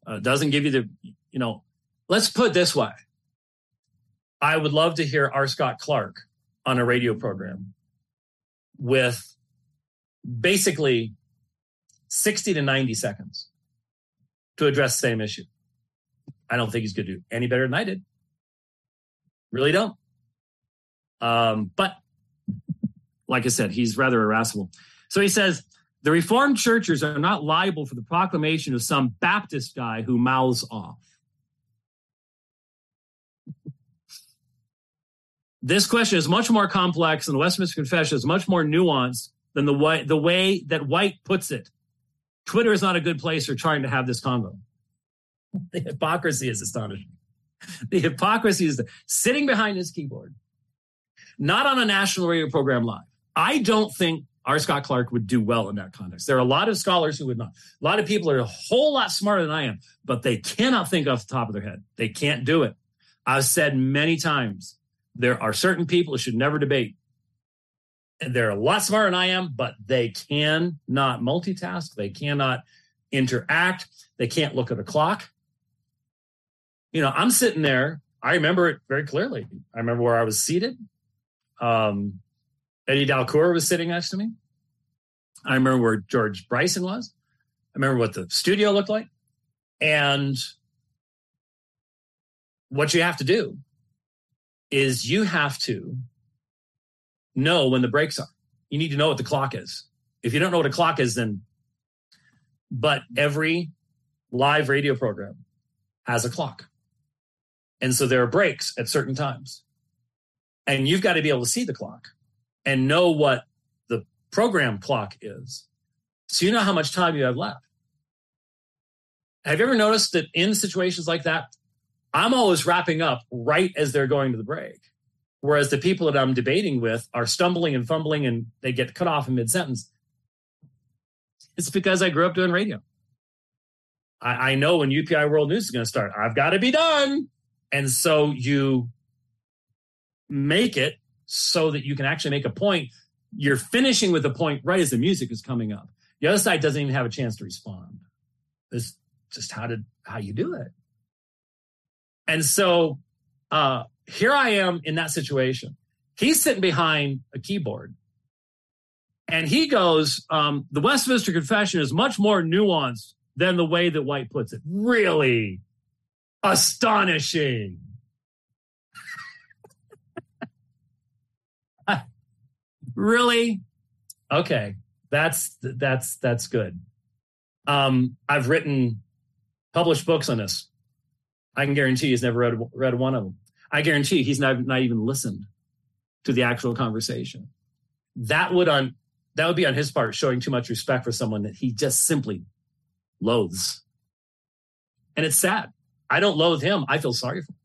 [SPEAKER 1] uh, doesn't give you the, you know, let's put this way I would love to hear R. Scott Clark on a radio program with basically 60 to 90 seconds to address the same issue. I don't think he's going to do any better than I did. Really don't. Um, but like I said, he's rather irascible. So he says the Reformed churches are not liable for the proclamation of some Baptist guy who mouths off. This question is much more complex, and the Westminster Confession is much more nuanced than the way, the way that White puts it. Twitter is not a good place for trying to have this convo. The hypocrisy is astonishing. The hypocrisy is the, sitting behind his keyboard, not on a national radio program live. I don't think R. Scott Clark would do well in that context. There are a lot of scholars who would not. A lot of people are a whole lot smarter than I am, but they cannot think off the top of their head. They can't do it. I've said many times there are certain people who should never debate. And they're a lot smarter than I am, but they cannot multitask. They cannot interact. They can't look at a clock. You know, I'm sitting there. I remember it very clearly. I remember where I was seated. Um, Eddie Dalcour was sitting next to me. I remember where George Bryson was. I remember what the studio looked like. And what you have to do is you have to know when the breaks are. You need to know what the clock is. If you don't know what a clock is, then, but every live radio program has a clock. And so there are breaks at certain times. And you've got to be able to see the clock and know what the program clock is. So you know how much time you have left. Have you ever noticed that in situations like that, I'm always wrapping up right as they're going to the break. Whereas the people that I'm debating with are stumbling and fumbling and they get cut off in mid sentence. It's because I grew up doing radio. I, I know when UPI World News is going to start, I've got to be done. And so you make it so that you can actually make a point. You're finishing with a point right as the music is coming up. The other side doesn't even have a chance to respond. It's just how did how you do it. And so uh, here I am in that situation. He's sitting behind a keyboard. And he goes, um, the Westminster Confession is much more nuanced than the way that White puts it. Really astonishing. Really? Okay. That's that's that's good. Um, I've written published books on this. I can guarantee he's never read read one of them. I guarantee he's not not even listened to the actual conversation. That would on that would be on his part showing too much respect for someone that he just simply loathes. And it's sad. I don't loathe him. I feel sorry for him.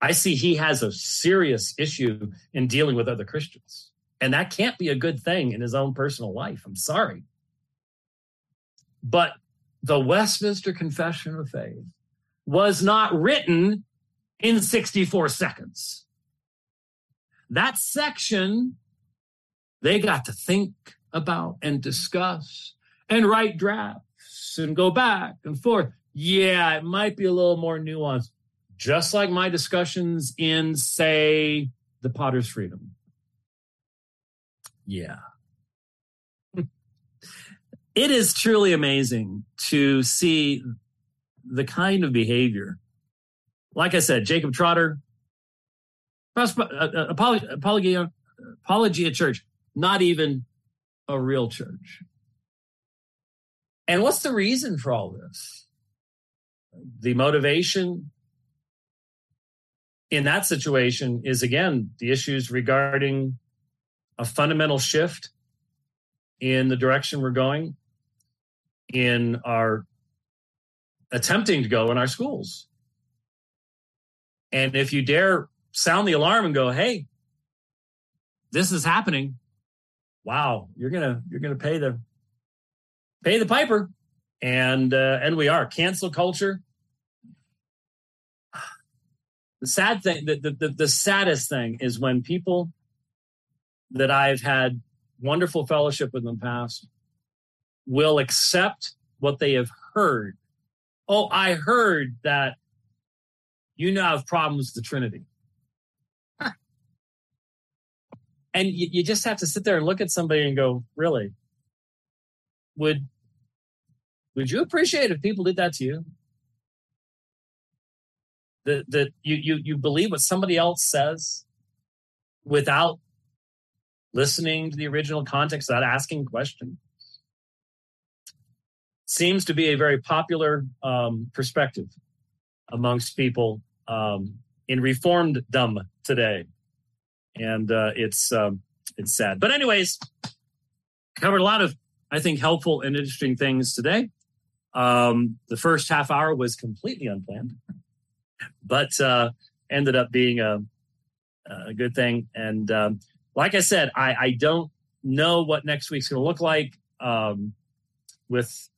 [SPEAKER 1] I see he has a serious issue in dealing with other Christians. And that can't be a good thing in his own personal life. I'm sorry. But the Westminster Confession of Faith was not written in 64 seconds. That section, they got to think about and discuss and write drafts and go back and forth. Yeah, it might be a little more nuanced, just like my discussions in, say, The Potter's Freedom. Yeah. it is truly amazing to see the kind of behavior like I said, Jacob Trotter, Apologia, uh, uh, Apologia, uh, Apologia Church, not even a real church. And what's the reason for all this? The motivation in that situation is again the issues regarding a fundamental shift in the direction we're going in our attempting to go in our schools. And if you dare sound the alarm and go, "Hey, this is happening," wow, you're gonna you're gonna pay the pay the piper, and uh, and we are cancel culture. The sad thing, the, the, the saddest thing is when people that I've had wonderful fellowship with in the past will accept what they have heard. Oh, I heard that you now have problems with the Trinity. Huh. And you, you just have to sit there and look at somebody and go, really? Would would you appreciate if people did that to you? That that you you you believe what somebody else says without listening to the original context, without asking questions. Seems to be a very popular um, perspective amongst people um, in Reformeddom today, and uh, it's um, it's sad. But anyways, covered a lot of I think helpful and interesting things today. Um, the first half hour was completely unplanned, but uh, ended up being a, a good thing. And um, like I said, I, I, don't know what next week's going to look like um, with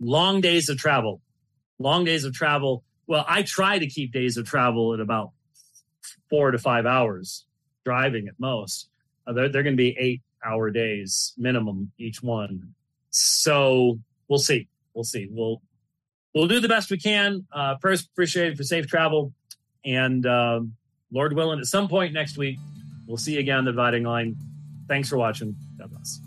[SPEAKER 1] long days of travel. Long days of travel. Well, I try to keep days of travel at about four to five hours driving at most. Uh, they're, they're going to be eight hour days minimum each one. So we'll see we'll see. We'll we'll do the best we can. Uh, first, appreciate for safe travel, and um, Lord willing, at some point next week, we'll see you again on the dividing line. Thanks for watching. God bless.